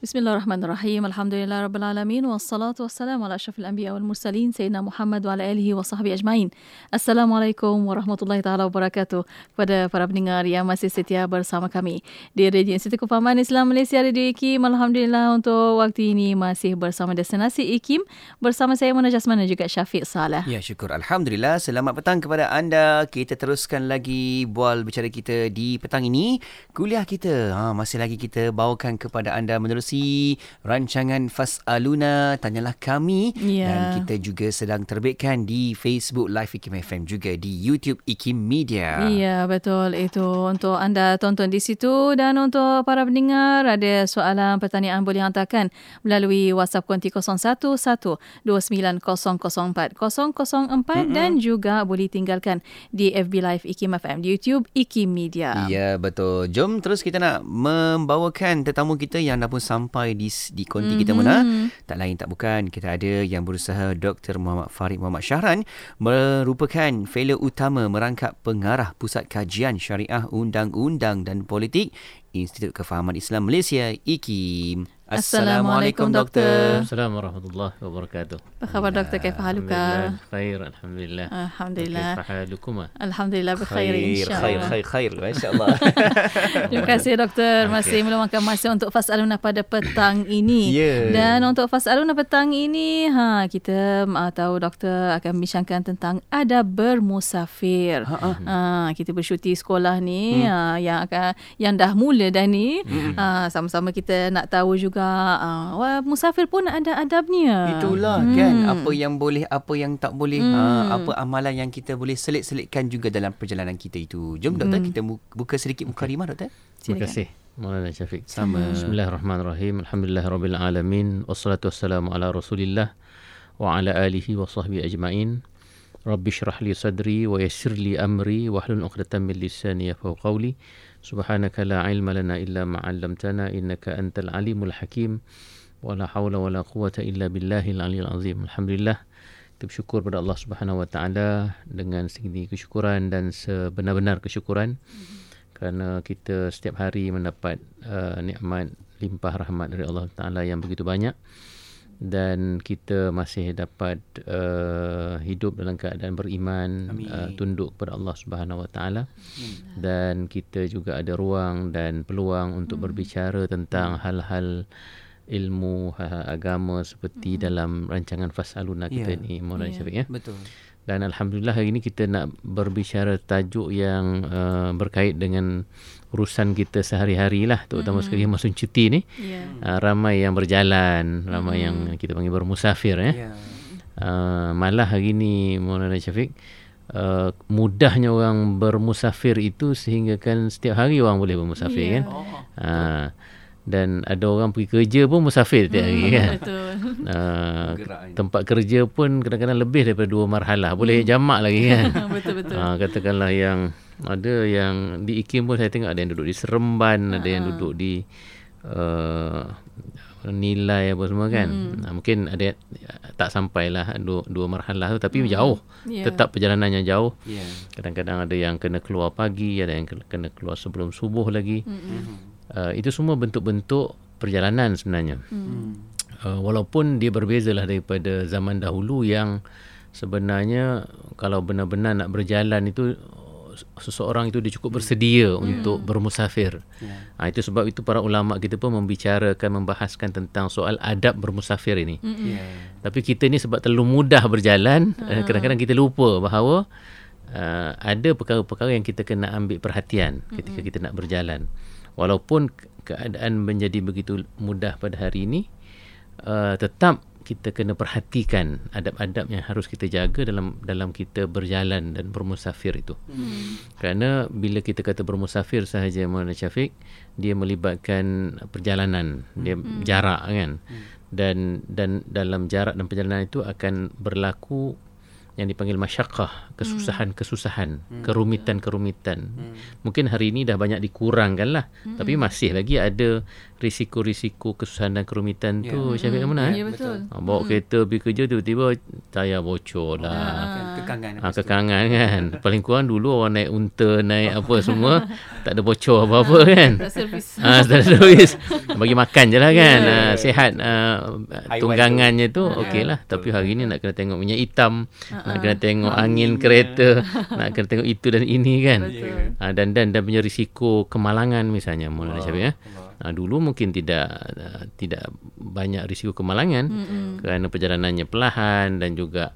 Bismillahirrahmanirrahim. Alhamdulillah rabbil alamin wassalatu wassalamu ala asyrafil anbiya wal mursalin sayyidina Muhammad wa ala alihi wa sahbihi ajmain. Assalamualaikum warahmatullahi taala wabarakatuh. Kepada para pendengar yang masih setia bersama kami di Radio Institut Kefahaman Islam Malaysia Radio IKIM. Alhamdulillah untuk waktu ini masih bersama destinasi IKIM bersama saya Mona Jasman dan juga Syafiq Saleh. Ya syukur Alhamdulillah Selamat petang kepada anda Kita teruskan lagi Bual bicara kita di petang ini Kuliah kita ha, Masih lagi kita bawakan kepada anda Menerusi rancangan Fas'aluna Tanyalah Kami Ya. Dan kita juga sedang terbitkan di Facebook Live IKIM FM Juga di YouTube IKIM Media Iya betul itu untuk anda tonton di situ dan untuk para pendengar ada soalan pertanyaan boleh hantarkan melalui WhatsApp konti 0112900404 mm-hmm. dan juga boleh tinggalkan di FB Live IKIM FM di YouTube IKIM Media. Ya betul. Jom terus kita nak membawakan tetamu kita yang dah pun sampai di di konti mm-hmm. kita Mona. Tak lain tak bukan kita ada yang berusaha Dr. Muhammad Farid Muhammad Syahran merupakan fellow utama merangkap pengarah Pusat Kajian Syariah Undang-Undang dan Politik Institut Kefahaman Islam Malaysia IKIM. Assalamualaikum, Doktor. Assalamualaikum warahmatullahi wabarakatuh. Apa khabar doktor? Kaifa haluka? Alhamdulillah, khair alhamdulillah. Alhamdulillah. Kaifa halukuma? Alhamdulillah berkhair Khair, insya khair, khair, khair. Masya-Allah. Terima kasih doktor masih meluangkan masa untuk Fasaluna pada petang ini. Ya. Dan untuk Fasaluna petang ini, ha kita uh, tahu doktor akan bincangkan tentang adab bermusafir. Ha, ha. Ha, kita bersyuti sekolah ni hmm. ha, yang akan yang dah mula dah ni. Hmm. Ha, sama-sama kita nak tahu juga ha, wah, musafir pun ada adabnya. Itulah hmm. kan apa yang boleh apa yang tak boleh hmm. ha, apa amalan yang kita boleh selit-selitkan juga dalam perjalanan kita itu. Jom doktor kita mu- buka sedikit mukadimah doktor. Terima kasih. Maulana Syafiq. Sama. Bismillahirrahmanirrahim. Alhamdulillah rabbil alamin. Wassalatu wassalamu ala Rasulillah wa ala alihi wa sahbihi ajma'in. Rabbi shrah li sadri wa yassir li amri wa hlul 'uqdatam min lisani yafqahu qawli. Subhanaka la ilma lana illa ma 'allamtana innaka antal alimul hakim. Wa la hawla wa la quwwata illa billahil aliyyil azim. Alhamdulillah. Kita bersyukur pada Allah Subhanahu wa taala dengan segini kesyukuran dan sebenar-benar kesyukuran kerana kita setiap hari mendapat uh, nikmat limpah rahmat dari Allah Taala yang begitu banyak dan kita masih dapat uh, hidup dalam keadaan beriman Amin. uh, tunduk kepada Allah Subhanahu Wa Taala dan kita juga ada ruang dan peluang untuk berbicara tentang hal-hal ilmu hal-hal agama seperti dalam rancangan Fasaluna kita Ya. ni Maulana Ya. Syafiq ya Betul. dan alhamdulillah hari ini kita nak berbicara tajuk yang uh, berkait dengan urusan kita sehari-hari lah terutama mm. sekali musim cuti ni Ya. uh, ramai yang berjalan ramai yang kita panggil bermusafir ya Ya. uh, malah hari ni Maulana Syafiq Uh, mudahnya orang bermusafir itu sehingga kan setiap hari orang boleh bermusafir Ya. kan uh, dan ada orang pergi kerja pun musafir setiap hari kan Betul. uh, tempat kerja pun kadang-kadang lebih daripada dua marhalah boleh jamak lagi kan betul betul. Ah, katakanlah yang ada yang di IKIM pun saya tengok ada yang duduk di Seremban, ada yang duduk di uh, nilai apa semua kan. Hmm. Uh, mungkin ada tak sampailah dua, dua marhalah tu tapi jauh. Ya. Tetap perjalanannya jauh. Ya. Kadang-kadang ada yang kena keluar pagi, ada yang kena keluar sebelum subuh lagi. Hmm. Uh, itu semua bentuk-bentuk perjalanan sebenarnya. Hmm. Uh, walaupun dia berbezalah daripada zaman dahulu yang sebenarnya kalau benar-benar nak berjalan itu seseorang itu dia cukup bersedia hmm. untuk bermusafir. Ya. Ha, itu sebab itu para ulama kita pun membicarakan membahaskan tentang soal adab bermusafir ini. Hmm. Ya. Tapi kita ni sebab terlalu mudah berjalan, uh. kadang-kadang kita lupa bahawa uh, ada perkara-perkara yang kita kena ambil perhatian ketika kita nak berjalan. Walaupun keadaan menjadi begitu mudah pada hari ini, uh, tetap kita kena perhatikan adab-adab yang harus kita jaga dalam dalam kita berjalan dan bermusafir itu. Hmm. Kerana bila kita kata bermusafir sahaja Maulana Syafiq, dia melibatkan perjalanan, dia hmm. jarak kan. Hmm. Dan dan dalam jarak dan perjalanan itu akan berlaku yang dipanggil masyakkah, kesusahan-kesusahan, kerumitan-kerumitan. Mungkin hari ini dah banyak dikurangkan lah. Tapi masih lagi ada risiko-risiko kesusahan dan kerumitan tu Syafiq Amuna Ya eh. betul. Ha, bawa kereta pergi kerja tiba-tiba tayar bocor lah. Kan, kekangan Ha, kekangan kan. Paling kurang dulu orang naik unta, naik apa semua. tak ada bocor apa-apa kan. Tak servis. Ha, tak ada servis. Bagi makan je lah kan. Ha, sihat uh, Haiwan tunggangannya tu okey lah. Tapi hari ni nak kena tengok minyak hitam. Nak kena tengok angin kereta. nak kena tengok itu dan ini kan. Betul. Ha, dan, dan dan punya risiko kemalangan misalnya. Maulana Syafiq ya. Ha, dulu mungkin tidak uh, tidak banyak risiko kemalangan mm-hmm. kerana perjalanannya perlahan dan juga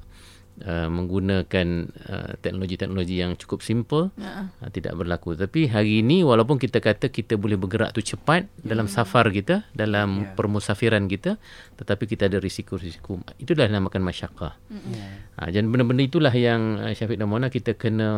uh, menggunakan uh, teknologi-teknologi yang cukup simple Ha. uh, tidak berlaku tapi hari ini walaupun kita kata kita boleh bergerak tu cepat dalam safar kita dalam Ya. permusafiran kita tetapi kita ada risiko-risiko itulah dinamakan masyakkah Ya. Ha, dan benda-benda itulah yang uh, Syafiq dan Mona kita kena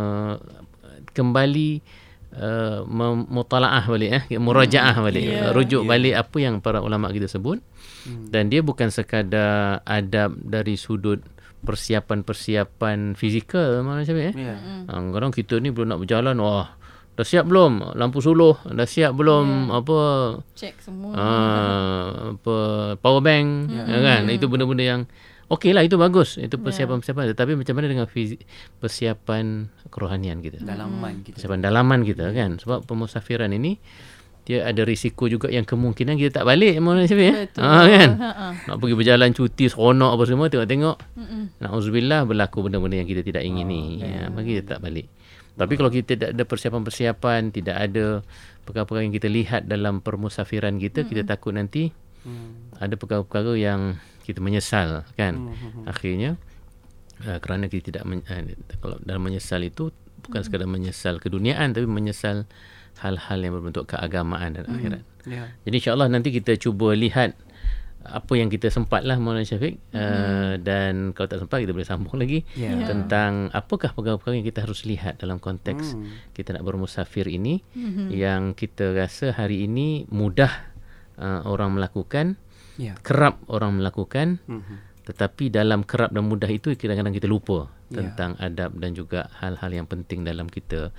uh, kembali uh, memutalaah balik eh murajaah balik Yeah. yeah. rujuk yeah. balik apa yang para ulama kita sebut hmm. dan dia bukan sekadar adab dari sudut persiapan-persiapan fizikal mana Syafiq eh Ya. ha, kadang kita ni belum nak berjalan wah dah siap belum lampu suluh dah siap belum yeah. apa Check semua. uh, apa power bank yeah. ya kan itu benda-benda yang okey lah itu bagus. Itu persiapan-persiapan tetapi macam mana dengan fizi- persiapan kerohanian kita? Dalaman kita. persiapan dalaman kita kan? Sebab pemusafiran ini dia ada risiko juga yang kemungkinan kita tak balik Maulana Syafiq eh? Betul. ha, kan? Ha, ha. nak pergi berjalan cuti seronok apa semua tengok-tengok na'udzubillah berlaku benda-benda yang kita tidak ingini. Ya, maka kita tak balik. Tapi kalau kita tidak ada persiapan-persiapan tidak ada perkara-perkara yang kita lihat dalam permusafiran kita kita takut nanti ada perkara-perkara yang kita menyesal kan akhirnya uh, kerana kita tidak men, uh, kalau dalam menyesal itu bukan sekadar menyesal keduniaan tapi menyesal hal-hal yang berbentuk keagamaan dan akhirat Ya. jadi insyaAllah nanti kita cuba lihat apa yang kita sempat lah Maulana Syafiq mm-hmm. uh, dan kalau tak sempat kita boleh sambung lagi Ya. Ya. tentang apakah perkara-perkara yang kita harus lihat dalam konteks Hmm. kita nak bermusafir ini mm-hmm. yang kita rasa hari ini mudah uh, orang melakukan Ya. kerap orang melakukan Mhm. tetapi dalam kerap dan mudah itu kadang-kadang kita lupa Ya. tentang adab dan juga hal-hal yang penting dalam kita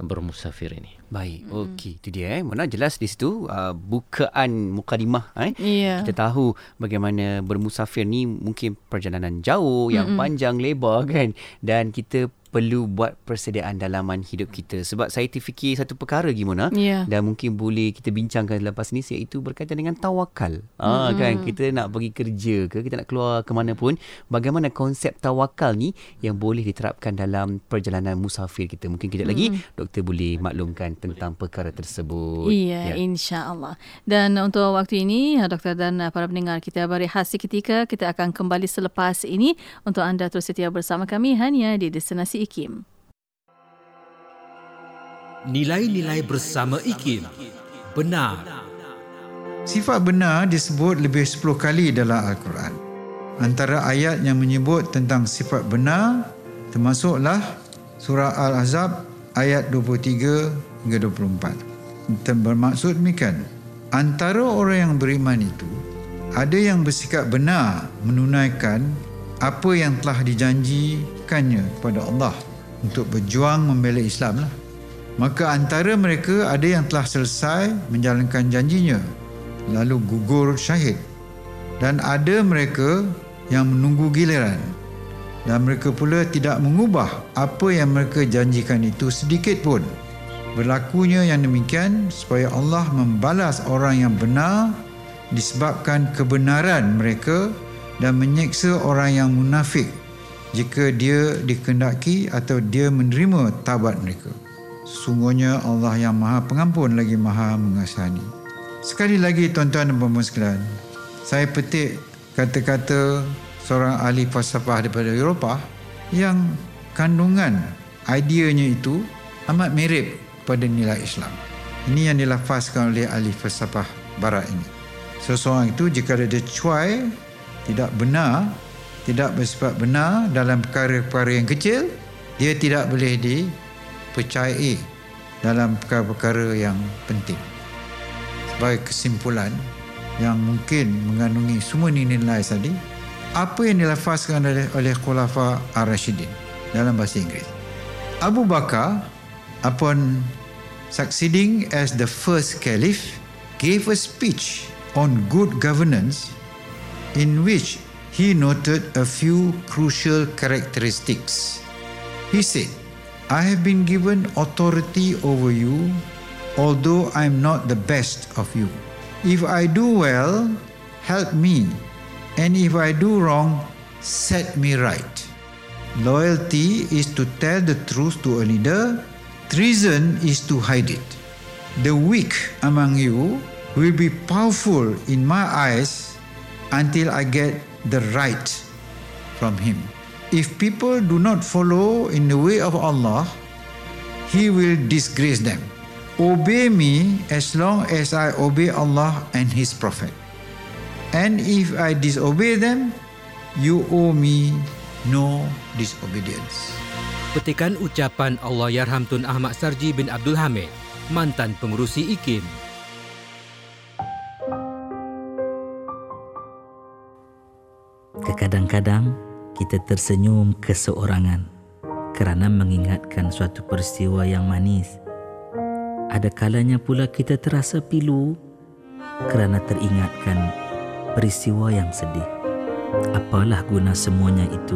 bermusafir ini Baik, okey. Itu dia eh. Mana jelas di situ uh, bukaan mukadimah eh. Ya. Kita tahu bagaimana bermusafir ni mungkin perjalanan jauh yang panjang lebar kan dan kita perlu buat persediaan dalaman hidup kita sebab saya terfikir satu perkara gimana Ya. dan mungkin boleh kita bincangkan lepas ni iaitu berkaitan dengan tawakal. Ah kan kita nak pergi kerja ke kita nak keluar ke mana pun bagaimana konsep tawakal ni yang boleh diterapkan dalam perjalanan musafir kita. Mungkin kejap lagi doktor boleh maklumkan tentang perkara tersebut. Ya. insya-Allah. Dan untuk waktu ini, doktor dan para pendengar kita berehat seketika. Kita akan kembali selepas ini untuk anda terus setia bersama kami hanya di Destinasi IKIM. Nilai-nilai bersama IKIM. Benar. Sifat benar disebut lebih 10 kali dalam Al-Quran. Antara ayat yang menyebut tentang sifat benar termasuklah surah Al-Ahzab ayat 23 hingga 24. Dan bermaksud demikian, antara orang yang beriman itu ada yang bersikap benar menunaikan apa yang telah dijanjikannya kepada Allah untuk berjuang membela Islam lah. Maka antara mereka ada yang telah selesai menjalankan janjinya lalu gugur syahid. Dan ada mereka yang menunggu giliran. Dan mereka pula tidak mengubah apa yang mereka janjikan itu sedikit pun. Berlakunya yang demikian supaya Allah membalas orang yang benar disebabkan kebenaran mereka dan menyeksa orang yang munafik jika dia dikendaki atau dia menerima taubat mereka Sesungguhnya Allah yang maha pengampun lagi maha mengasihani. Sekali lagi tuan-tuan dan puan sekalian, saya petik kata-kata seorang ahli falsafah daripada Eropah yang kandungan ideanya itu amat mirip pada nilai Islam. Ini yang dilafazkan oleh ahli falsafah barat ini. Seseorang itu jika dia cuai, tidak benar, tidak bersifat benar dalam perkara-perkara yang kecil, dia tidak boleh dipercayai dalam perkara-perkara yang penting. Sebagai kesimpulan yang mungkin mengandungi semua nilai tadi, apa yang dilafazkan oleh, oleh Khulafa Ar-Rashidin dalam bahasa Inggeris. Abu Bakar upon succeeding as the first caliph gave a speech on good governance in which he noted a few crucial characteristics. He said, I have been given authority over you, although I am not the best of you. If I do well, help me, and if I do wrong, set me right. Loyalty is to tell the truth to a leader, treason is to hide it. The weak among you will be powerful in my eyes until I get the right from him. If people do not follow in the way of Allah, he will disgrace them. Obey me as long as I obey Allah and his prophet. And if I disobey them, you owe me no disobedience. Petikan ucapan Allah Yarham Tun Ahmad Sarji bin Abdul Hamid, mantan pengurusi IKIM. Kadang-kadang kita tersenyum keseorangan kerana mengingatkan suatu peristiwa yang manis. Ada kalanya pula kita terasa pilu kerana teringatkan peristiwa yang sedih. Apalah guna semuanya itu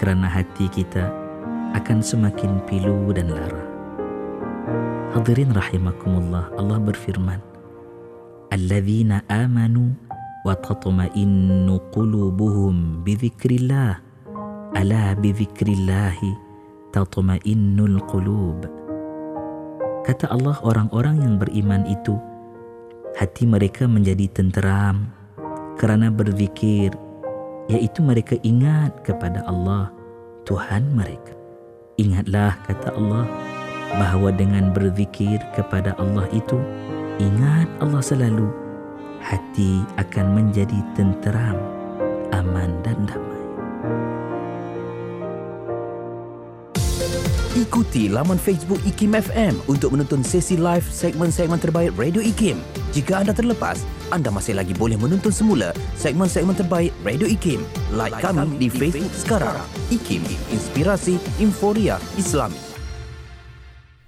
kerana hati kita akan semakin pilu dan lara. Hadirin rahimakumullah, Allah berfirman, "Alladzina amanu tatma'innu qulubuhum bi dzikrillah. Ala bi dzikrillah tatma'innul qulub." Kata Allah orang-orang yang beriman itu hati mereka menjadi tenteram kerana berzikir iaitu mereka ingat kepada Allah Tuhan mereka. Ingatlah kata Allah bahawa dengan berzikir kepada Allah itu ingat Allah selalu hati akan menjadi tenteram, aman dan damai. Ikuti laman Facebook IKIM FM untuk menonton sesi live segmen-segmen terbaik Radio IKIM. Jika anda terlepas, anda masih lagi boleh menonton semula segmen-segmen terbaik Radio IKIM. Like kami di Facebook sekarang. IKIM, Inspirasi Inforia Islami.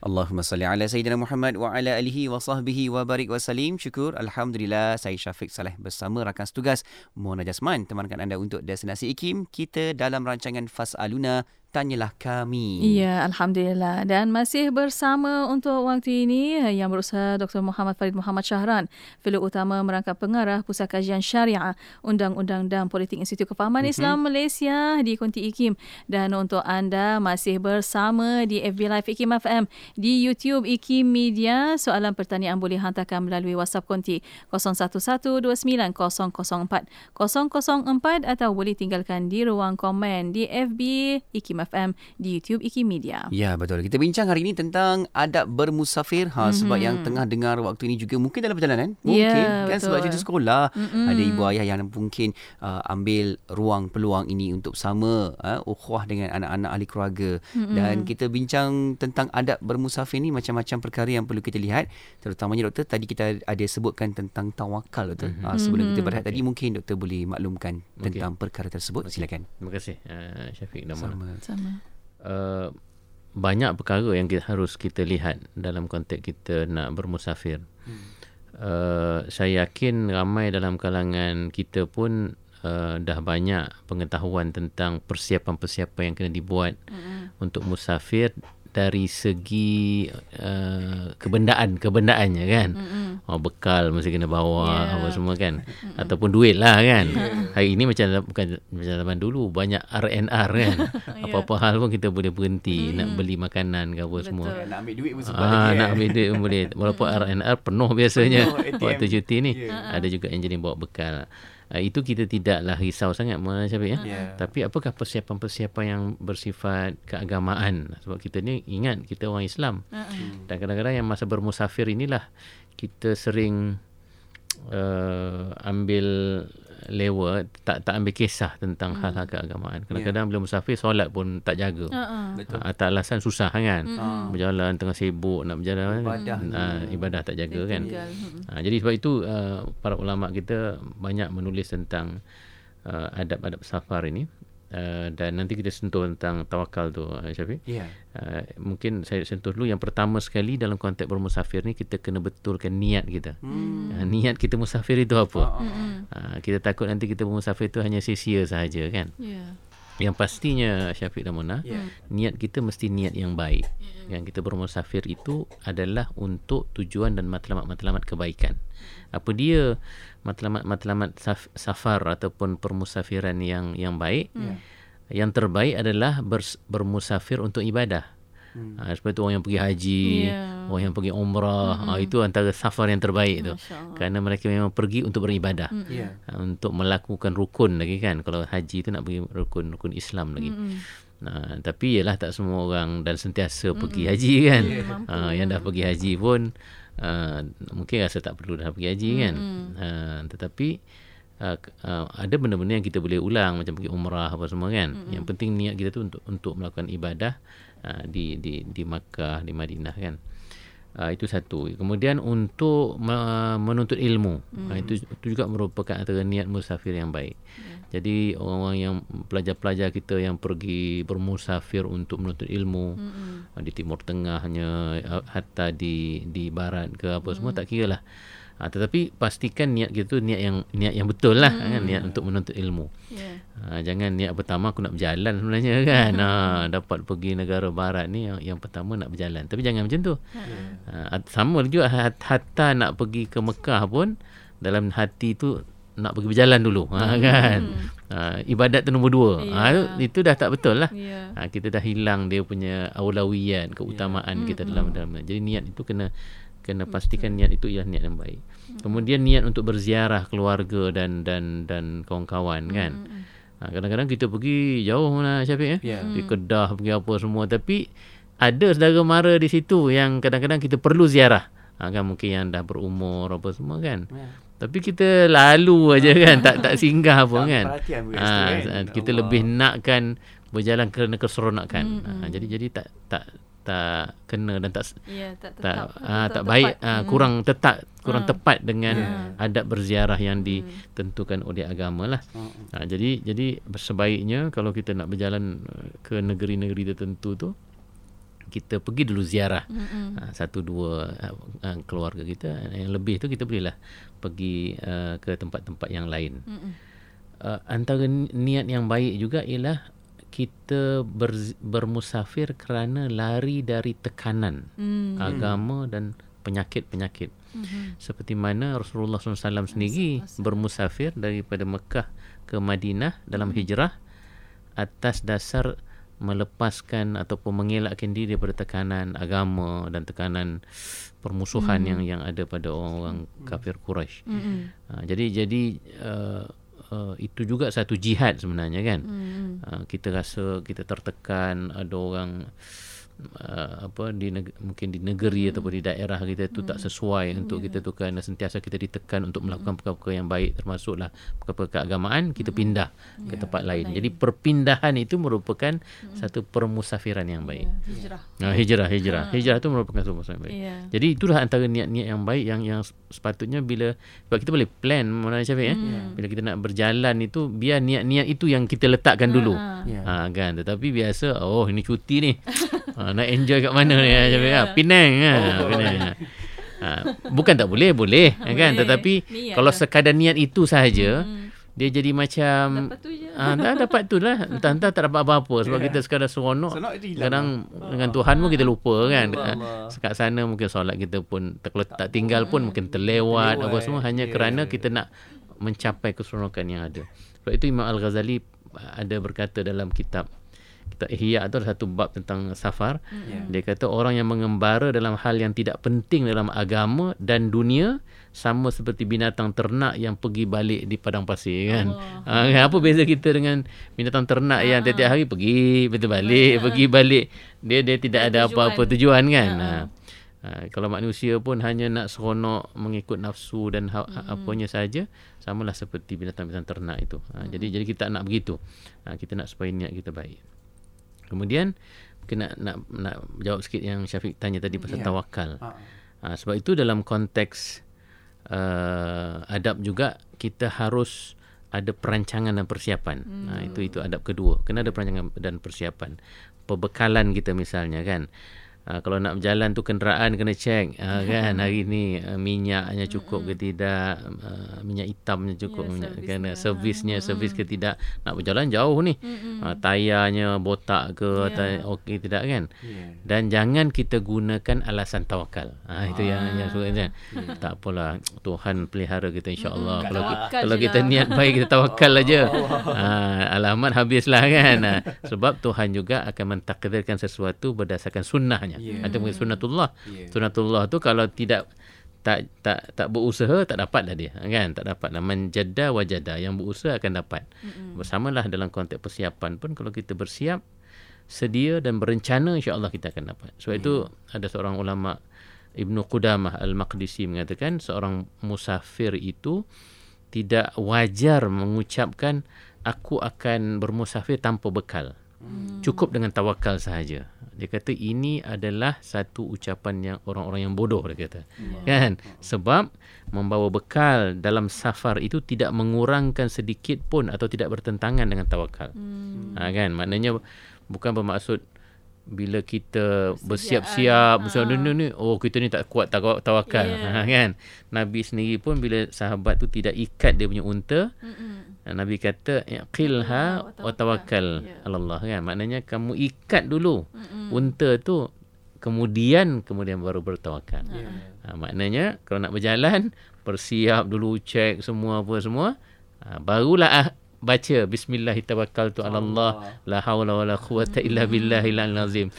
Allahumma salli ala Sayyidina Muhammad wa ala alihi wa sahbihi wa barik wa salim. Syukur. Alhamdulillah, saya Syafiq Saleh bersama rakan setugas Mona Jasman temankan anda untuk Destinasi IKIM. Kita dalam rancangan Fas'aluna tanyalah kami. Ya, Alhamdulillah. Dan masih bersama untuk waktu ini yang berusaha Dr. Muhammad Farid Muhammad Syahran, Fellow Utama Merangkap Pengarah Pusat Kajian Syariah Undang-Undang dan Politik Institut Kefahaman mm-hmm. Islam Malaysia di Konti IKIM. Dan untuk anda masih bersama di FB Live IKIM FM, di YouTube IKIM Media, soalan pertanyaan boleh hantarkan melalui WhatsApp Konti 01129004 004 atau boleh tinggalkan di ruang komen di FB IKIM FM di YouTube Iki Media. Ya, betul. Kita bincang hari ini tentang adab bermusafir. Ha, mm-hmm. Sebab yang tengah dengar waktu ini juga mungkin dalam perjalanan. Mungkin. Ya, kan betul. sebab cuti sekolah. Mm-mm. Ada ibu ayah yang mungkin uh, ambil ruang peluang ini untuk sama uh, ukhuwah dengan anak-anak ahli keluarga. Mm-mm. Dan kita bincang tentang adab bermusafir ni macam-macam perkara yang perlu kita lihat. Terutamanya doktor, tadi kita ada sebutkan tentang tawakal doktor. Mhm. Uh, sebelum kita berehat tadi mungkin doktor boleh maklumkan tentang perkara tersebut. Silakan. Terima kasih uh, Syafiq dan Mona. Sama. Sama. Uh, banyak perkara yang kita, harus kita lihat dalam konteks kita nak bermusafir. Hmm. Uh, saya yakin ramai dalam kalangan kita pun uh, dah banyak pengetahuan tentang persiapan-persiapan yang kena dibuat hmm. untuk musafir dari segi uh, kebendaan kebendaannya kan Mm-mm. oh, bekal mesti kena bawa Yeah. yeah. apa semua kan ataupun duit lah kan Yeah. hari ini macam bukan macam zaman dulu banyak RNR kan apa-apa hal pun kita boleh berhenti nak beli makanan ke apa semua Betul. Nak ambil duit pun sempat Ah, nak eh. ambil duit pun boleh Walaupun RNR penuh biasanya Penuh. Waktu cuti ni Ya. Ada juga yang jenis bawa bekal uh, Itu kita tidaklah risau sangat Mona Syafiq ya. Ya. Tapi apakah persiapan-persiapan yang bersifat keagamaan Sebab kita ni ingat kita orang Islam Mm-mm. Dan kadang-kadang yang masa bermusafir inilah Kita sering uh, Ambil lewa tak tak ambil kisah tentang Hmm. hal-hal keagamaan. Kadang-kadang bila musafir solat pun tak jaga. Uh-uh. Betul. Atas alasan susah kan. Mm-mm. Berjalan tengah sibuk nak berjalan Ibadah. Ha, ibadah tak jaga Dia kan. Ha, jadi sebab itu uh, para ulama kita banyak menulis tentang uh, adab-adab safar ini uh, dan nanti kita sentuh tentang tawakal tu uh, Syafiq. Ya. Uh, mungkin saya sentuh dulu yang pertama sekali dalam konteks bermusafir ni kita kena betulkan niat kita. Hmm. Uh, niat kita musafir itu apa? Uh, kita takut nanti kita bermusafir itu hanya sia-sia sahaja kan. Ya. Yang pastinya Syafiq dan Mona, Ya. niat kita mesti niat yang baik. Yang kita bermusafir itu adalah untuk tujuan dan matlamat-matlamat kebaikan. Apa dia matlamat-matlamat saf- safar ataupun permusafiran yang yang baik? Yang terbaik adalah bers- bermusafir untuk ibadah. Hmm. Ha, seperti itu orang yang pergi haji, Ya. orang yang pergi umrah, ha, itu antara safar yang terbaik tu. Allah. Kerana mereka memang pergi untuk beribadah. Ya. Ha, untuk melakukan rukun lagi kan kalau haji tu nak pergi rukun rukun Islam lagi nah tapi yalah tak semua orang dan sentiasa pergi haji kan ha, yang dah pergi haji pun uh, mungkin rasa tak perlu dah pergi haji kan? Ha, tetapi uh, uh, ada benda-benda yang kita boleh ulang macam pergi umrah apa semua kan? Yang penting niat kita tu untuk untuk melakukan ibadah uh, di di di Makkah di Madinah kan Uh, itu satu. Kemudian untuk me- menuntut ilmu. Hmm. Uh, itu itu juga merupakan antara niat musafir yang baik. Yeah. Jadi orang-orang yang pelajar-pelajar kita yang pergi bermusafir untuk menuntut ilmu hmm. uh, di Timur Tengahnya uh, hatta di di barat ke apa hmm. semua tak kira lah. Uh, tetapi pastikan niat kita tu niat yang niat yang betul lah hmm. kan niat untuk menuntut ilmu. Ya. Ha, jangan niat pertama aku nak berjalan sebenarnya kan. Ha, dapat pergi negara barat ni yang, yang pertama nak berjalan. Tapi jangan macam tu. Ha, sama juga hat- hatta nak pergi ke Mekah pun dalam hati tu nak pergi berjalan dulu. Ha, kan. Ha, ibadat tu nombor dua. Ha, itu, dah tak betul lah. Ya. Ha, kita dah hilang dia punya aulawiyat, keutamaan kita dalam dalam. Jadi niat itu kena kena pastikan niat itu ialah niat yang baik. Kemudian niat untuk berziarah keluarga dan dan dan kawan-kawan kan. Ha, kadang-kadang kita pergi jauh mana Syafiq eh. Ya. Pergi Kedah, pergi apa semua tapi ada saudara mara di situ yang kadang-kadang kita perlu ziarah. Ha, kan mungkin yang dah berumur apa semua kan. Ya. Tapi kita lalu aja kan tak tak singgah pun Tak kan. Ha, kan. kita Allah. lebih nakkan berjalan kerana keseronokan. Ha, jadi jadi tak tak tak kena dan tak Ya, tak tak tetap. ah, tak tepat. baik ah, Mm. kurang tepat kurang Ah. tepat dengan Ya. adab berziarah yang ditentukan oleh agama lah. Hmm. Ha, jadi jadi sebaiknya kalau kita nak berjalan eh, ke negeri-negeri tertentu tu kita pergi dulu ziarah ha, satu dua uh, keluarga kita yang lebih tu kita bolehlah pergi uh, ke tempat-tempat yang lain. Uh, antara ni- niat yang baik juga ialah kita ber, bermusafir kerana lari dari tekanan Hmm. agama dan penyakit-penyakit. Seperti mana Rasulullah SAW sendiri bermusafir daripada Mekah ke Madinah dalam hijrah atas dasar melepaskan ataupun mengelakkan diri daripada tekanan agama dan tekanan permusuhan yang yang ada pada orang-orang kafir Quraisy. Ha, jadi jadi uh, uh, itu juga satu jihad sebenarnya kan. Uh, kita rasa kita tertekan ada orang uh, apa di neg- mungkin di negeri hmm. ataupun di daerah kita tu tak sesuai untuk kita tu kerana sentiasa kita ditekan untuk melakukan perkara-perkara yang baik termasuklah perkara-perkara keagamaan kita pindah ke tempat lain. Jadi perpindahan itu merupakan satu permusafiran yang baik. Ya, hijrah. Nah, hijrah, hijrah. Hijrah itu merupakan satu permusafiran yang baik. Ya. Jadi itulah antara niat-niat yang baik yang yang sepatutnya bila sebab kita boleh plan mana Syafiq ya. Bila kita nak berjalan itu biar niat-niat itu yang kita letakkan dulu. Ya. Ha kan tetapi biasa oh ini cuti ni. ha, nak enjoy kat mana ni ya, Syafiq ya? Penang ha, Penang. Ha, bukan tak boleh, boleh kan tetapi Niat kalau lah. sekadar niat itu sahaja dia jadi macam Dapat tu je. Ah, dah dapat tu lah. Entah-entah tak dapat apa-apa sebab kita sekadar seronok. Kadang dengan Tuhan pun kita lupa kan. Allah. Ah, Sekat sana mungkin solat kita pun tak, kalau tak tinggal pun mungkin terlewat apa semua hanya Ya. kerana kita nak mencapai keseronokan yang ada. Sebab itu Imam Al-Ghazali ada berkata dalam kitab kitab Ihya tu ada satu bab tentang safar. Ya. Dia kata orang yang mengembara dalam hal yang tidak penting dalam agama dan dunia sama seperti binatang ternak yang pergi balik di padang pasir kan. Ha, kan? apa beza kita dengan binatang ternak yang tiap-tiap hari pergi betul balik, pergi balik. Dia dia tidak ada tujuan. apa-apa tujuan kan. Ha. Ha, kalau manusia pun hanya nak seronok mengikut nafsu dan ha, hmm. apanya saja samalah seperti binatang-binatang ternak itu. Ha, jadi jadi kita nak begitu. Ha, kita nak supaya niat kita baik. Kemudian mungkin nak nak nak jawab sikit yang Syafiq tanya tadi pasal Ya. tawakal. Ha. Ha, sebab itu dalam konteks uh, adab juga kita harus ada perancangan dan persiapan. Hmm. Ha, itu itu adab kedua. Kena ada perancangan dan persiapan. Pembekalan kita misalnya kan. Uh, kalau nak berjalan tu kenderaan kena cek uh, kan hari ni uh, minyaknya cukup ke tidak? Uh, minyak hitamnya cukup yeah, minyak kena servisnya servis ke tidak? Nak berjalan jauh ni. Uh, tayarnya botak ke yeah. atau okey tidak kan? Yeah. dan jangan kita gunakan alasan tawakal. Uh, itu yang yang sebenarnya yeah. tak apalah Tuhan pelihara kita insyaallah. Mm-hmm. kalau kita, kalau kita niat baik kita tawakal aja. Uh, alamat habislah kan? Uh, sebab Tuhan juga akan mentakdirkan sesuatu berdasarkan sunnahnya sebenarnya. Yeah. Ada mungkin sunnatullah. Yeah. Sunnatullah tu kalau tidak tak tak tak berusaha tak dapat dah dia kan tak dapat lah menjada wajada yang berusaha akan dapat mm-hmm. bersamalah dalam konteks persiapan pun kalau kita bersiap sedia dan berencana insyaallah kita akan dapat sebab yeah. itu ada seorang ulama Ibnu Qudamah Al-Maqdisi mengatakan seorang musafir itu tidak wajar mengucapkan aku akan bermusafir tanpa bekal Hmm. Cukup dengan tawakal sahaja. Dia kata ini adalah satu ucapan yang orang-orang yang bodoh dia kata. Hmm. Kan? Sebab membawa bekal dalam safar itu tidak mengurangkan sedikit pun atau tidak bertentangan dengan tawakal. Hmm. Ha, kan? Maknanya bukan bermaksud bila kita bersiap-siap bersiap ha. ni oh kita ni tak kuat tak kuat tawakal yeah. ha, kan nabi sendiri pun bila sahabat tu tidak ikat dia punya unta Mm-mm. Nabi kata qilha wa tawakkal yeah. Allah kan maknanya kamu ikat dulu Mm-mm. unta tu kemudian kemudian baru bertawakal yeah. ha, maknanya kalau nak berjalan persiap dulu cek semua apa semua ha, barulah ah, baca bismillah tawakkaltu ala Allah la haula wala quwata illa billahil azim.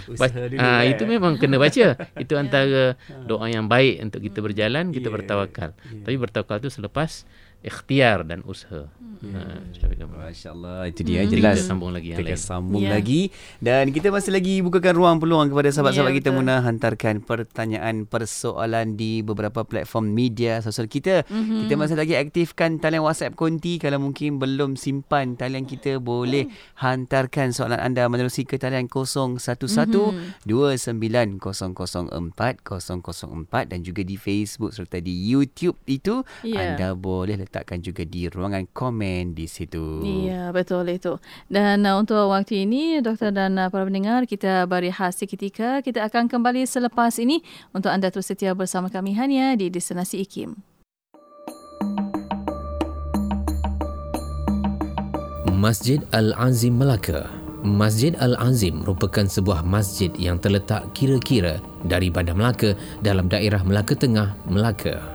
Ha, itu memang kena baca. Itu antara doa yang baik untuk kita berjalan, kita bertawakal. Tapi bertawakal tu selepas ikhtiar dan usaha. Hmm. Ha, Masya-Allah itu dia hmm. jelas. Kita sambung lagi kita sambung yeah. lagi dan kita masih lagi bukakan ruang peluang kepada sahabat-sahabat yeah, kita Muna hantarkan pertanyaan persoalan di beberapa platform media sosial kita. Mm-hmm. Kita masih lagi aktifkan talian WhatsApp konti kalau mungkin belum simpan talian kita boleh mm. hantarkan soalan anda menerusi ke talian 011 mm-hmm. 29004004 dan juga di Facebook serta di YouTube itu yeah. anda boleh letakkan juga di ruangan komen di situ. Iya, betul itu. Dan uh, untuk waktu ini, doktor dan uh, para pendengar, kita beri hasil ketika kita akan kembali selepas ini untuk anda terus setia bersama kami hanya di Destinasi IKIM. Masjid Al-Azim Melaka Masjid Al-Azim merupakan sebuah masjid yang terletak kira-kira dari Bandar Melaka dalam daerah Melaka Tengah, Melaka.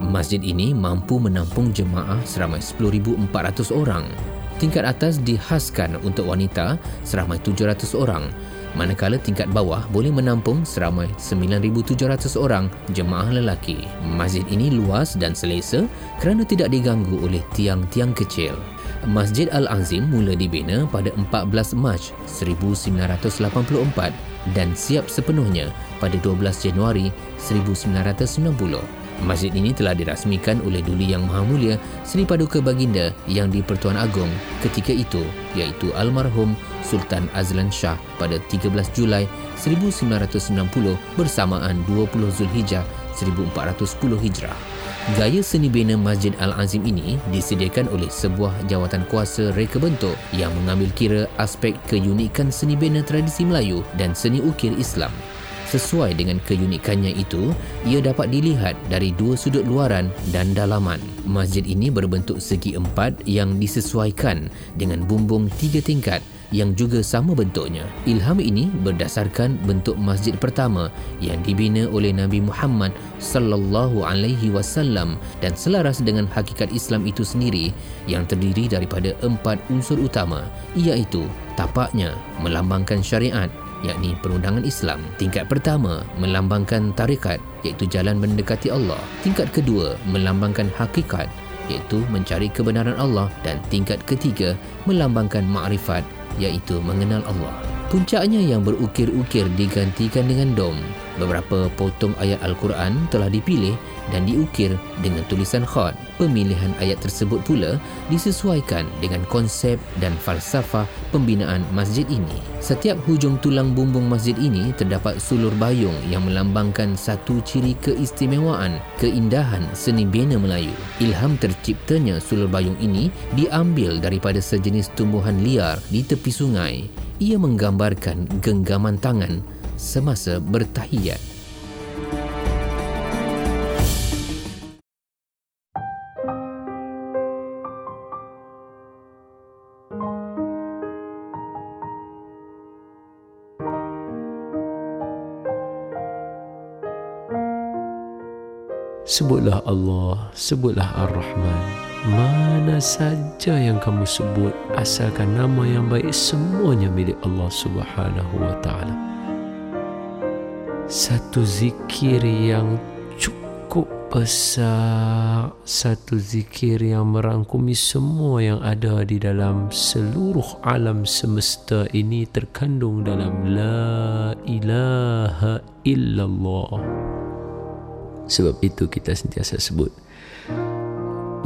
Masjid ini mampu menampung jemaah seramai 10,400 orang. Tingkat atas dihaskan untuk wanita seramai 700 orang, manakala tingkat bawah boleh menampung seramai 9,700 orang jemaah lelaki. Masjid ini luas dan selesa kerana tidak diganggu oleh tiang-tiang kecil. Masjid Al-Azim mula dibina pada 14 Mac 1984 dan siap sepenuhnya pada 12 Januari 1990. Masjid ini telah dirasmikan oleh Duli Yang Maha Mulia Seri Paduka Baginda yang di-Pertuan Agong ketika itu iaitu almarhum Sultan Azlan Shah pada 13 Julai 1990 bersamaan 20 Zulhijjah 1410 Hijrah. Gaya seni bina Masjid Al-Azim ini disediakan oleh sebuah jawatan kuasa reka bentuk yang mengambil kira aspek keunikan seni bina tradisi Melayu dan seni ukir Islam. Sesuai dengan keunikannya itu, ia dapat dilihat dari dua sudut luaran dan dalaman. Masjid ini berbentuk segi empat yang disesuaikan dengan bumbung tiga tingkat yang juga sama bentuknya. Ilham ini berdasarkan bentuk masjid pertama yang dibina oleh Nabi Muhammad sallallahu alaihi wasallam dan selaras dengan hakikat Islam itu sendiri yang terdiri daripada empat unsur utama iaitu tapaknya melambangkan syariat yakni perundangan Islam. Tingkat pertama melambangkan tarikat iaitu jalan mendekati Allah. Tingkat kedua melambangkan hakikat iaitu mencari kebenaran Allah dan tingkat ketiga melambangkan makrifat iaitu mengenal Allah. Puncaknya yang berukir-ukir digantikan dengan dom Beberapa potong ayat Al-Quran telah dipilih dan diukir dengan tulisan khat. Pemilihan ayat tersebut pula disesuaikan dengan konsep dan falsafah pembinaan masjid ini. Setiap hujung tulang bumbung masjid ini terdapat sulur bayung yang melambangkan satu ciri keistimewaan, keindahan seni bina Melayu. Ilham terciptanya sulur bayung ini diambil daripada sejenis tumbuhan liar di tepi sungai. Ia menggambarkan genggaman tangan semasa bertahiyat. Sebutlah Allah, sebutlah Ar-Rahman. Mana saja yang kamu sebut, asalkan nama yang baik semuanya milik Allah Subhanahu wa taala. Satu zikir yang cukup besar, satu zikir yang merangkumi semua yang ada di dalam seluruh alam semesta ini terkandung dalam la ilaha illallah. Sebab itu kita sentiasa sebut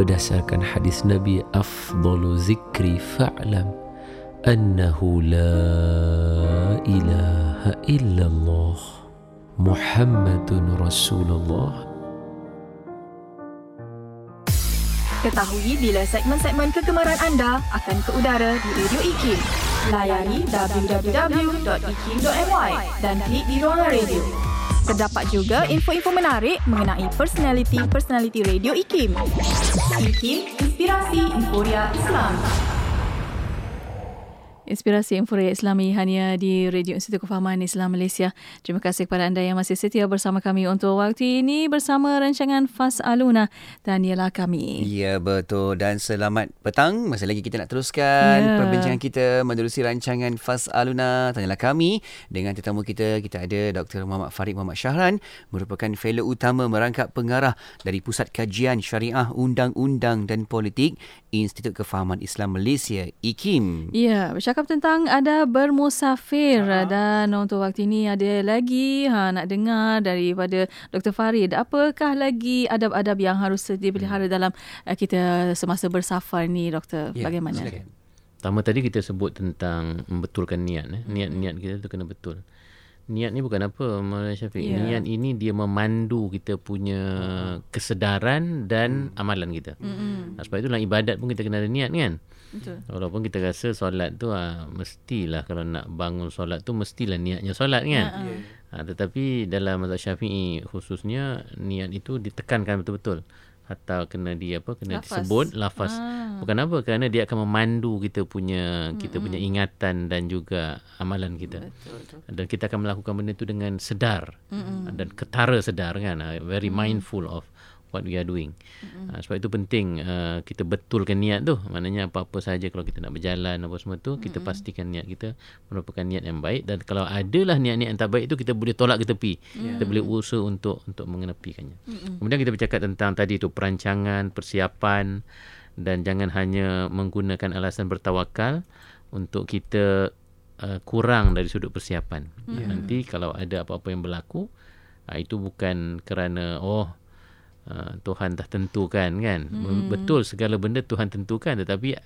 berdasarkan hadis Nabi afdalu zikri fa'lam annahu la ilaha illallah Muhammadun Rasulullah Ketahui bila segmen-segmen kegemaran anda akan ke udara di Radio IKIM. Layari www.ikim.my dan klik di ruangan radio. Terdapat juga info-info menarik mengenai personaliti-personaliti radio IKIM. IKIM, Inspirasi Inforia Islam. Inspirasi Inforia Islami hanya di Radio Institut Kefahaman Islam Malaysia. Terima kasih kepada anda yang masih setia bersama kami untuk waktu ini bersama rancangan Fas Aluna dan ialah kami. Ya betul dan selamat petang. Masih lagi kita nak teruskan Ya. perbincangan kita menerusi rancangan Fas Aluna Tanyalah Kami dengan tetamu kita kita ada Dr. Muhammad Farid Muhammad Syahran merupakan fellow utama merangkap pengarah dari Pusat Kajian Syariah Undang-Undang dan Politik Institut Kefahaman Islam Malaysia IKIM. Ya, bercakap tentang ada bermusafir Ah. dan untuk waktu ini ada lagi ha, nak dengar daripada Dr. Farid. Apakah lagi adab-adab yang harus dipelihara dalam uh, kita semasa bersafar ni, Doktor? Ya, Bagaimana? silakan. Pertama tadi kita sebut tentang membetulkan niat. Eh. Niat-niat kita tu kena betul. Niat ni bukan apa Maulana Syafiq. Ya. Niat ini dia memandu kita punya kesedaran dan amalan kita. Mm-mm. Nah, sebab itu dalam ibadat pun kita kena ada niat kan. Betul. Walaupun kita rasa solat tu ha, mestilah kalau nak bangun solat tu mestilah niatnya solat kan. Ha, tetapi dalam mazhab Syafi'i khususnya niat itu ditekankan betul-betul. Hatta kena di apa kena Lafaz. disebut lafaz. Ah. Bukan apa kerana dia akan memandu kita punya kita punya ingatan dan juga amalan kita. Betul, betul. Dan kita akan melakukan benda itu dengan sedar Mm-mm. dan ketara sedar kan. Very mindful of what we are doing. Uh, sebab itu penting uh, kita betulkan niat tu. Maknanya apa-apa saja kalau kita nak berjalan apa semua tu kita pastikan niat kita merupakan niat yang baik dan kalau adalah niat-niat yang tak baik itu kita boleh tolak ke tepi. Kita boleh usaha untuk untuk mengenepikannya. Kemudian kita bercakap tentang tadi tu perancangan, persiapan dan jangan hanya menggunakan alasan bertawakal untuk kita uh, kurang dari sudut persiapan. Nanti kalau ada apa-apa yang berlaku uh, itu bukan kerana oh uh, Tuhan dah tentukan kan. Hmm. Betul segala benda Tuhan tentukan tetapi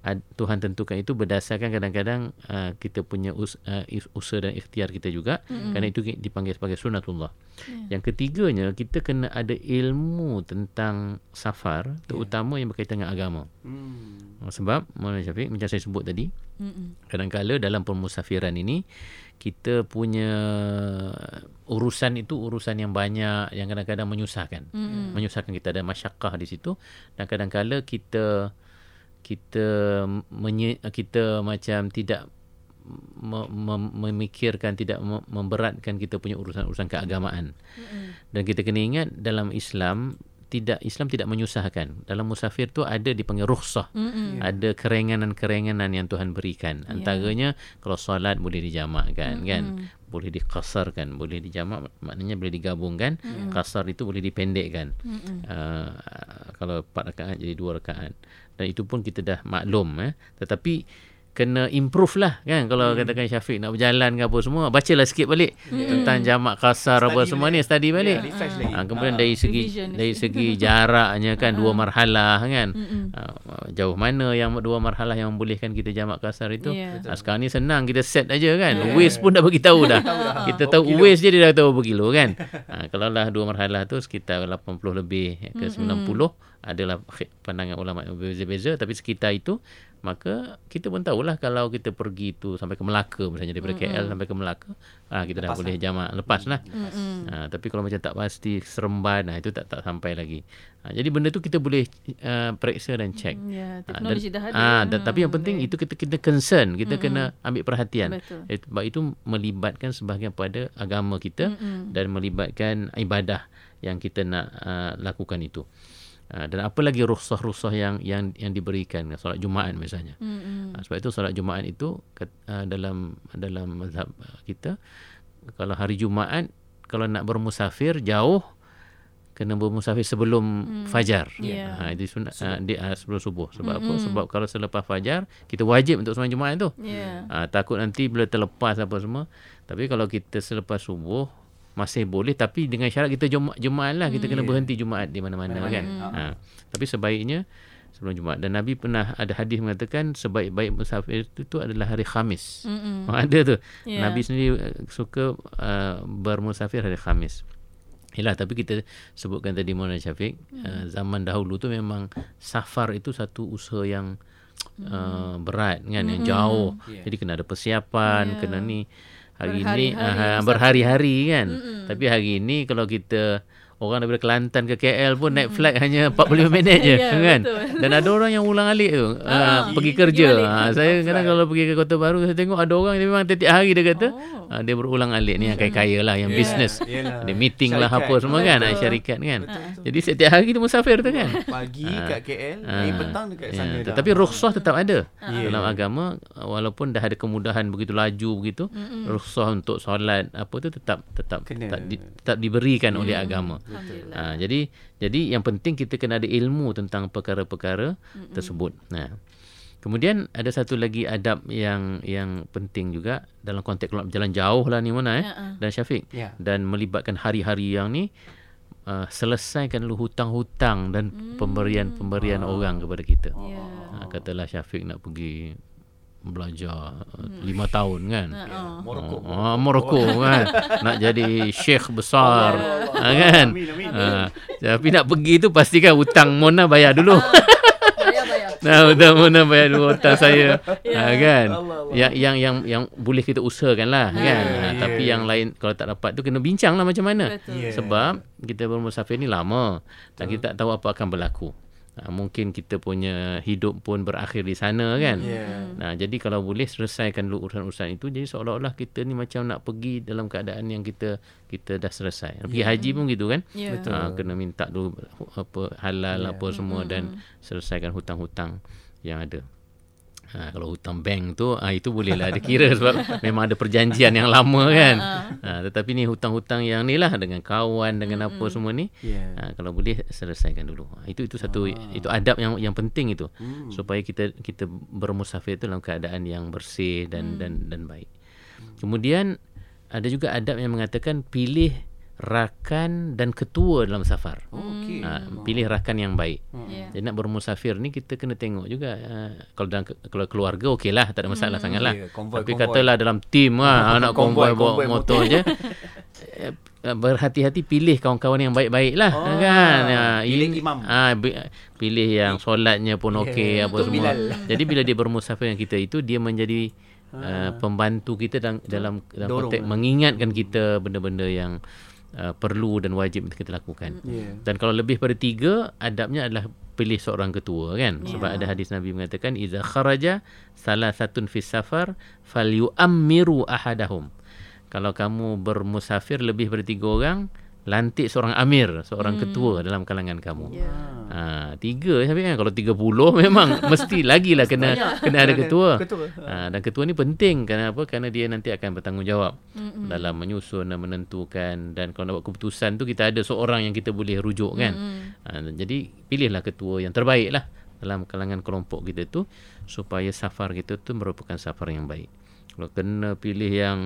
ad, Tuhan tentukan itu berdasarkan kadang-kadang uh, kita punya us, uh, usaha dan ikhtiar kita juga hmm. kerana itu dipanggil sebagai sunatullah. Yeah. Yang ketiganya kita kena ada ilmu tentang safar terutama yang berkaitan dengan agama. Hmm. Sebab Maulana Syafiq macam saya sebut tadi Mm-mm. kadang-kala dalam permusafiran ini kita punya urusan itu urusan yang banyak yang kadang-kadang menyusahkan. Mm-mm. Menyusahkan kita ada masyakkah di situ dan kadang-kala kita kita menye, kita macam tidak me, me, memikirkan tidak me, memberatkan kita punya urusan-urusan keagamaan. Dan kita kena ingat dalam Islam tidak Islam tidak menyusahkan. Dalam musafir tu ada dipanggil rukhsah. Mm-mm. Ada kerenganan-kerenganan yang Tuhan berikan. Antaranya kalau solat boleh dijamakkan kan. Boleh dikasarkan, boleh dijamak maknanya boleh digabungkan. Kasar itu boleh dipendekkan. Uh, kalau 4 rakaat jadi 2 rakaat. Dan itu pun kita dah maklum eh. Tetapi kena improve lah kan? Kalau hmm. katakan Syafiq nak berjalan ke apa semua bacalah sikit balik hmm. tentang jamak kasar study apa semua balik. ni study balik. Yeah, ha, kemudian dari segi Revision. dari segi jaraknya kan dua marhalah kan? Ha, jauh mana yang dua marhalah yang membolehkan kita jamak kasar itu? Yeah. ha, sekarang ni senang kita set aja kan? Yeah. waste pun dah bagi tahu dah. Kita tahu waste je dia dah tahu berapa kilo kan? Ha, kalau lah dua marhalah tu sekitar 80 lebih ke 90 adalah pandangan ulama yang berbeza-beza. Tapi sekitar itu maka kita pun tahulah kalau kita pergi tu sampai ke Melaka misalnya daripada mm-hmm. KL sampai ke Melaka ah kita lepas dah boleh jamak lepas lah mm-hmm. ah, tapi kalau macam tak pasti seremban nah itu tak tak sampai lagi ah, jadi benda tu kita boleh uh, periksa dan check mm, yeah, teknologi ah, dan, dah ada ah, dan, mm, tapi yang penting okay. itu kita kita concern kita mm-hmm. kena ambil perhatian Betul. sebab itu melibatkan sebahagian pada agama kita mm-hmm. dan melibatkan ibadah yang kita nak uh, lakukan itu dan apa lagi rukhsah-rukhsah yang yang yang diberikan solat Jumaat misalnya. Mm-hmm. sebab itu solat Jumaat itu uh, dalam dalam mazhab kita kalau hari Jumaat kalau nak bermusafir jauh kena bermusafir sebelum mm. fajar. Yeah. Ha itu sunat uh, di uh, sebelum subuh. Sebab mm-hmm. apa? Sebab kalau selepas fajar kita wajib untuk sembahyang Jumaat tu. Yeah. Ha, takut nanti bila terlepas apa semua. Tapi kalau kita selepas subuh masih boleh tapi dengan syarat kita Jumaat Jumaat lah kita hmm, kena berhenti Jumaat di mana-mana kan. Hmm. Ha. Tapi sebaiknya sebelum Jumaat dan Nabi pernah ada hadis mengatakan sebaik-baik musafir itu, itu adalah hari Khamis. Hmm. Ada tu. Yeah. Nabi sendiri uh, suka uh, bermusafir hari Khamis. Yalah tapi kita sebutkan tadi Maulana Syafiq hmm. uh, zaman dahulu tu memang safar itu satu usaha yang uh, berat kan hmm. yang jauh. Yeah. Jadi kena ada persiapan, yeah. kena ni hari ini uh, berhari-hari kan Mm-mm. tapi hari ini kalau kita orang daripada Kelantan ke KL pun naik flight hanya 45 minit je yeah, kan betul. dan ada orang yang ulang alik tu uh, uh, pergi kerja uh, saya kadang kalau pergi ke Kota Baru saya tengok ada orang yang memang setiap hari dia kata oh. uh, dia berulang alik ni yang kaya-kaya lah yang yeah. business yeah. dia meeting syarikat. lah apa semua kan betul. syarikat kan betul. jadi setiap hari dia musafir tu kan pagi uh, kat KL uh, petang dekat yeah. sana dah. tapi rukhsah tetap ada yeah. dalam agama walaupun dah ada kemudahan begitu laju begitu mm-hmm. rukhsah untuk solat apa tu tetap tetap tetap, di, tetap diberikan mm. oleh agama Ha, jadi jadi yang penting kita kena ada ilmu tentang perkara-perkara Mm-mm. tersebut. Nah. Kemudian ada satu lagi adab yang yang penting juga dalam konteks kalau berjalan jauh lah ni mana eh ya, uh. dan Syafiq yeah. dan melibatkan hari-hari yang ni uh, selesaikan lu hutang-hutang dan mm. pemberian-pemberian oh. orang kepada kita. Yeah. Ha, katalah Syafiq nak pergi belajar hmm. lima tahun kan? Uh, Morocco. Uh, Morocco kan? Nak jadi syekh besar oh, kan? Uh, tapi nak pergi tu pastikan hutang Mona bayar dulu. Nah, hutang Mona bayar dulu hutang saya. Yeah. uh, kan? Yang yang yang yang boleh kita usahakan lah yeah. kan? Yeah. Uh, tapi yang lain kalau tak dapat tu kena bincang lah macam mana. Yeah. sebab kita bermusafir ni lama. Dan kita tak tahu apa akan berlaku Ha, mungkin kita punya hidup pun berakhir di sana kan. Yeah. Nah, jadi kalau boleh selesaikan dulu urusan-urusan itu jadi seolah-olah kita ni macam nak pergi dalam keadaan yang kita kita dah selesai. Pergi yeah. haji pun gitu kan. Yeah. Betul. Ha, kena minta dulu apa halal yeah. apa semua mm-hmm. dan selesaikan hutang-hutang yang ada. Ha, kalau hutang bank tu ha, itu bolehlah ada kira sebab memang ada perjanjian yang lama kan. Ha, tetapi ni hutang-hutang yang ni lah dengan kawan dengan mm-hmm. apa semua ni. Yeah. Ha, kalau boleh selesaikan dulu. Ha, itu itu satu oh. itu adab yang yang penting itu mm. supaya kita kita bermusafir itu dalam keadaan yang bersih dan mm. dan dan baik. Kemudian ada juga adab yang mengatakan pilih rakan dan ketua dalam safar. Okay. Ha, pilih rakan yang baik. Hmm. Yeah. Jadi nak bermusafir ni kita kena tengok juga uh, kalau dalam kalau keluarga okeylah tak ada masalah hmm. sangatlah. Yeah, convoy, Tapi convoy. katalah dalam tim ah anak konvoi bawa motor, je. Eh, berhati-hati pilih kawan-kawan yang baik-baik lah oh, kan ya, pilih imam ah, pilih yang solatnya pun okey yeah, apa semua Bilal. jadi bila dia bermusafir dengan kita itu dia menjadi uh, pembantu kita dalam dalam, dalam konteks mengingatkan kita benda-benda yang uh, perlu dan wajib kita lakukan. Yeah. Dan kalau lebih pada tiga, adabnya adalah pilih seorang ketua kan. Yeah. Sebab ada hadis Nabi mengatakan iza kharaja salah satun fis safar falyu'ammiru ahadahum. Kalau kamu bermusafir lebih dari tiga orang, lantik seorang amir, seorang hmm. ketua dalam kalangan kamu. Yeah. Ha, tiga sampai kan kalau tiga puluh memang mesti lagi lah kena kena ada ketua. ketua. Ha, dan ketua ni penting kerana apa? Kerana dia nanti akan bertanggungjawab mm-hmm. dalam menyusun dan menentukan dan kalau nak buat keputusan tu kita ada seorang yang kita boleh rujuk kan. Mm-hmm. Ha, jadi pilihlah ketua yang terbaik lah dalam kalangan kelompok kita tu supaya safar kita tu merupakan safar yang baik. Kalau kena pilih yang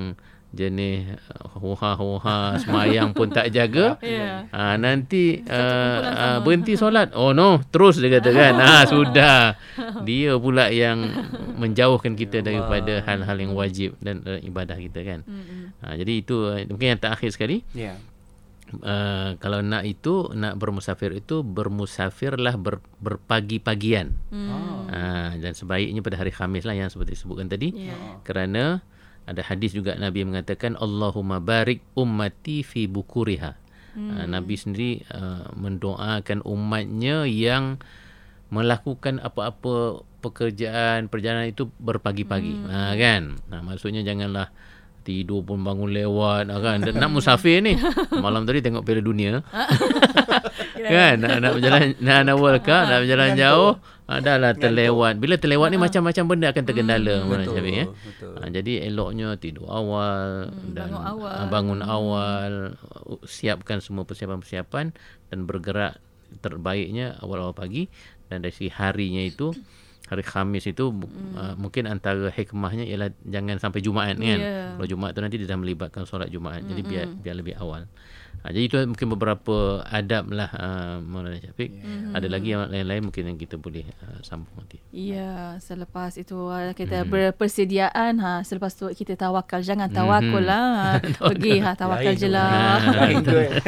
jenis uh, hoha-hoha semayang pun tak jaga Ya. ha, nanti uh, uh, berhenti solat. Oh no. Terus dia kata kan. Ha, sudah. Dia pula yang menjauhkan kita daripada hal-hal yang wajib dan uh, ibadah kita kan. Ha, jadi itu uh, mungkin yang terakhir sekali. Ya. Uh, kalau nak itu nak bermusafir itu bermusafirlah ber, berpagi-pagian Hmm. Ha, dan sebaiknya pada hari Khamis lah yang seperti disebutkan tadi. Ya. Kerana ada hadis juga Nabi mengatakan Allahumma barik ummati fi bukuriha. Hmm. Ha, Nabi sendiri uh, mendoakan umatnya yang melakukan apa-apa pekerjaan perjalanan itu berpagi-pagi. Hmm. Ha, kan? Ha, maksudnya janganlah tidur pun bangun lewat ha, kan? Dan nak musafir ni. Malam tadi tengok Piala Dunia. Kan? Nak, nak berjalan nak nak World Cup nak berjalan jauh adalah terlewat. Bila terlewat ni macam-macam benda akan tergendala hmm, betul, Syafiq, ya. Betul. ha, jadi eloknya tidur awal dan bangun awal. ah, bangun awal siapkan semua persiapan-persiapan dan bergerak terbaiknya awal-awal pagi. Dan dari segi harinya itu hari Khamis itu mm. uh, mungkin antara hikmahnya ialah jangan sampai Jumaat kan. Ya. Kalau Jumaat tu nanti dia dah melibatkan solat Jumaat. Mm-hmm. Jadi biar biar lebih awal. Ha, jadi itu mungkin beberapa adab lah uh, Maulana Syafiq. Mm-hmm. Ada lagi yang lain-lain mungkin yang kita boleh uh, sambung nanti. Ya, selepas itu uh, kita hmm. berpersediaan ha selepas tu kita tawakal jangan tawakul Mhm. lah. Pergi ha tawakal je lah. Alhamdulillah.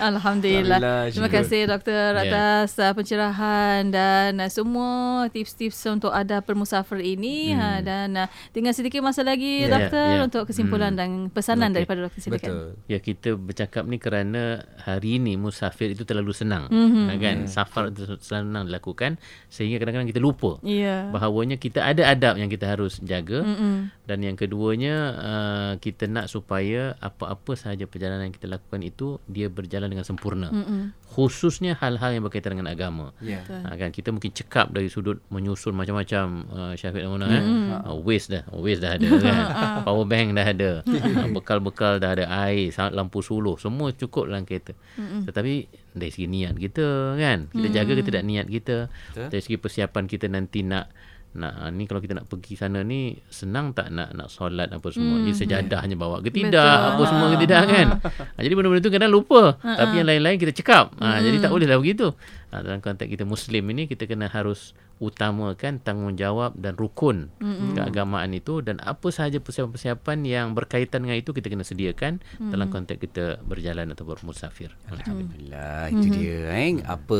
Alhamdulillah, Terima kasih doktor Ya. atas uh, pencerahan dan uh, semua tips-tips untuk ada permusafir ini ha dan uh, tinggal sedikit masa lagi Ya, doktor ya. untuk kesimpulan Hmm. dan pesanan Okey. daripada doktor silakan. Betul. Ya kita bercakap ni kerana hari ini musafir itu terlalu senang. Mhm. Ha, kan? Safar itu senang dilakukan sehingga kadang-kadang kita lupa. Ya. Bahawanya kita ada adab yang kita harus jaga. Mm-mm. Dan yang keduanya uh, kita nak supaya apa-apa sahaja perjalanan yang kita lakukan itu dia berjalan dengan sempurna. Mm-mm. Khususnya hal-hal yang berkaitan dengan agama. Ya. Ha, kan kita mungkin cekap dari sudut menyusun macam-macam uh, Syafiq dan Mona eh. Uh, waste dah, waste dah ada kan. Power bank dah ada. uh, bekal-bekal dah ada air, lampu suluh, semua cukup dalam kereta. Tetapi dari segi niat kita kan, kita jaga ke tidak niat kita. Betul. Dari segi persiapan kita nanti nak nak ah, ni kalau kita nak pergi sana ni senang tak nak nak solat apa semua? Hmm. ni sejadahnya bawa ke tidak Betul. apa semua ke tidak kan? Ha, jadi benda-benda tu kadang lupa. Tapi yang lain-lain kita cakap ha, jadi tak bolehlah begitu. Ha, dalam konteks kita muslim ini kita kena harus utamakan tanggungjawab dan rukun mm-hmm. keagamaan itu dan apa sahaja persiapan-persiapan yang berkaitan dengan itu kita kena sediakan mm-hmm. dalam konteks kita berjalan atau bermusafir. Alhamdulillah itu dia eh apa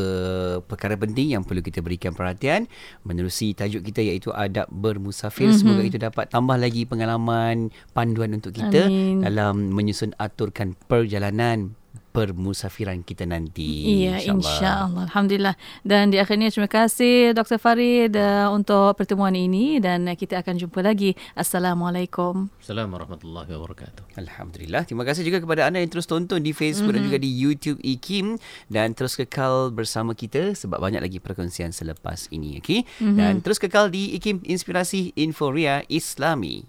perkara penting yang perlu kita berikan perhatian menerusi tajuk kita iaitu adab bermusafir Mhm. semoga itu dapat tambah lagi pengalaman panduan untuk kita Amin. dalam menyusun aturkan perjalanan permusafiran kita nanti Iya, insya-Allah. Alhamdulillah. Dan di akhirnya terima kasih Dr. Farid uh, untuk pertemuan ini dan uh, kita akan jumpa lagi. Assalamualaikum. Assalamualaikum warahmatullahi wabarakatuh. Alhamdulillah. Terima kasih juga kepada anda yang terus tonton di Facebook mm-hmm. dan juga di YouTube IKIM dan terus kekal bersama kita sebab banyak lagi perkongsian selepas ini, okey? Mm-hmm. Dan terus kekal di IKIM Inspirasi Inforia Islami.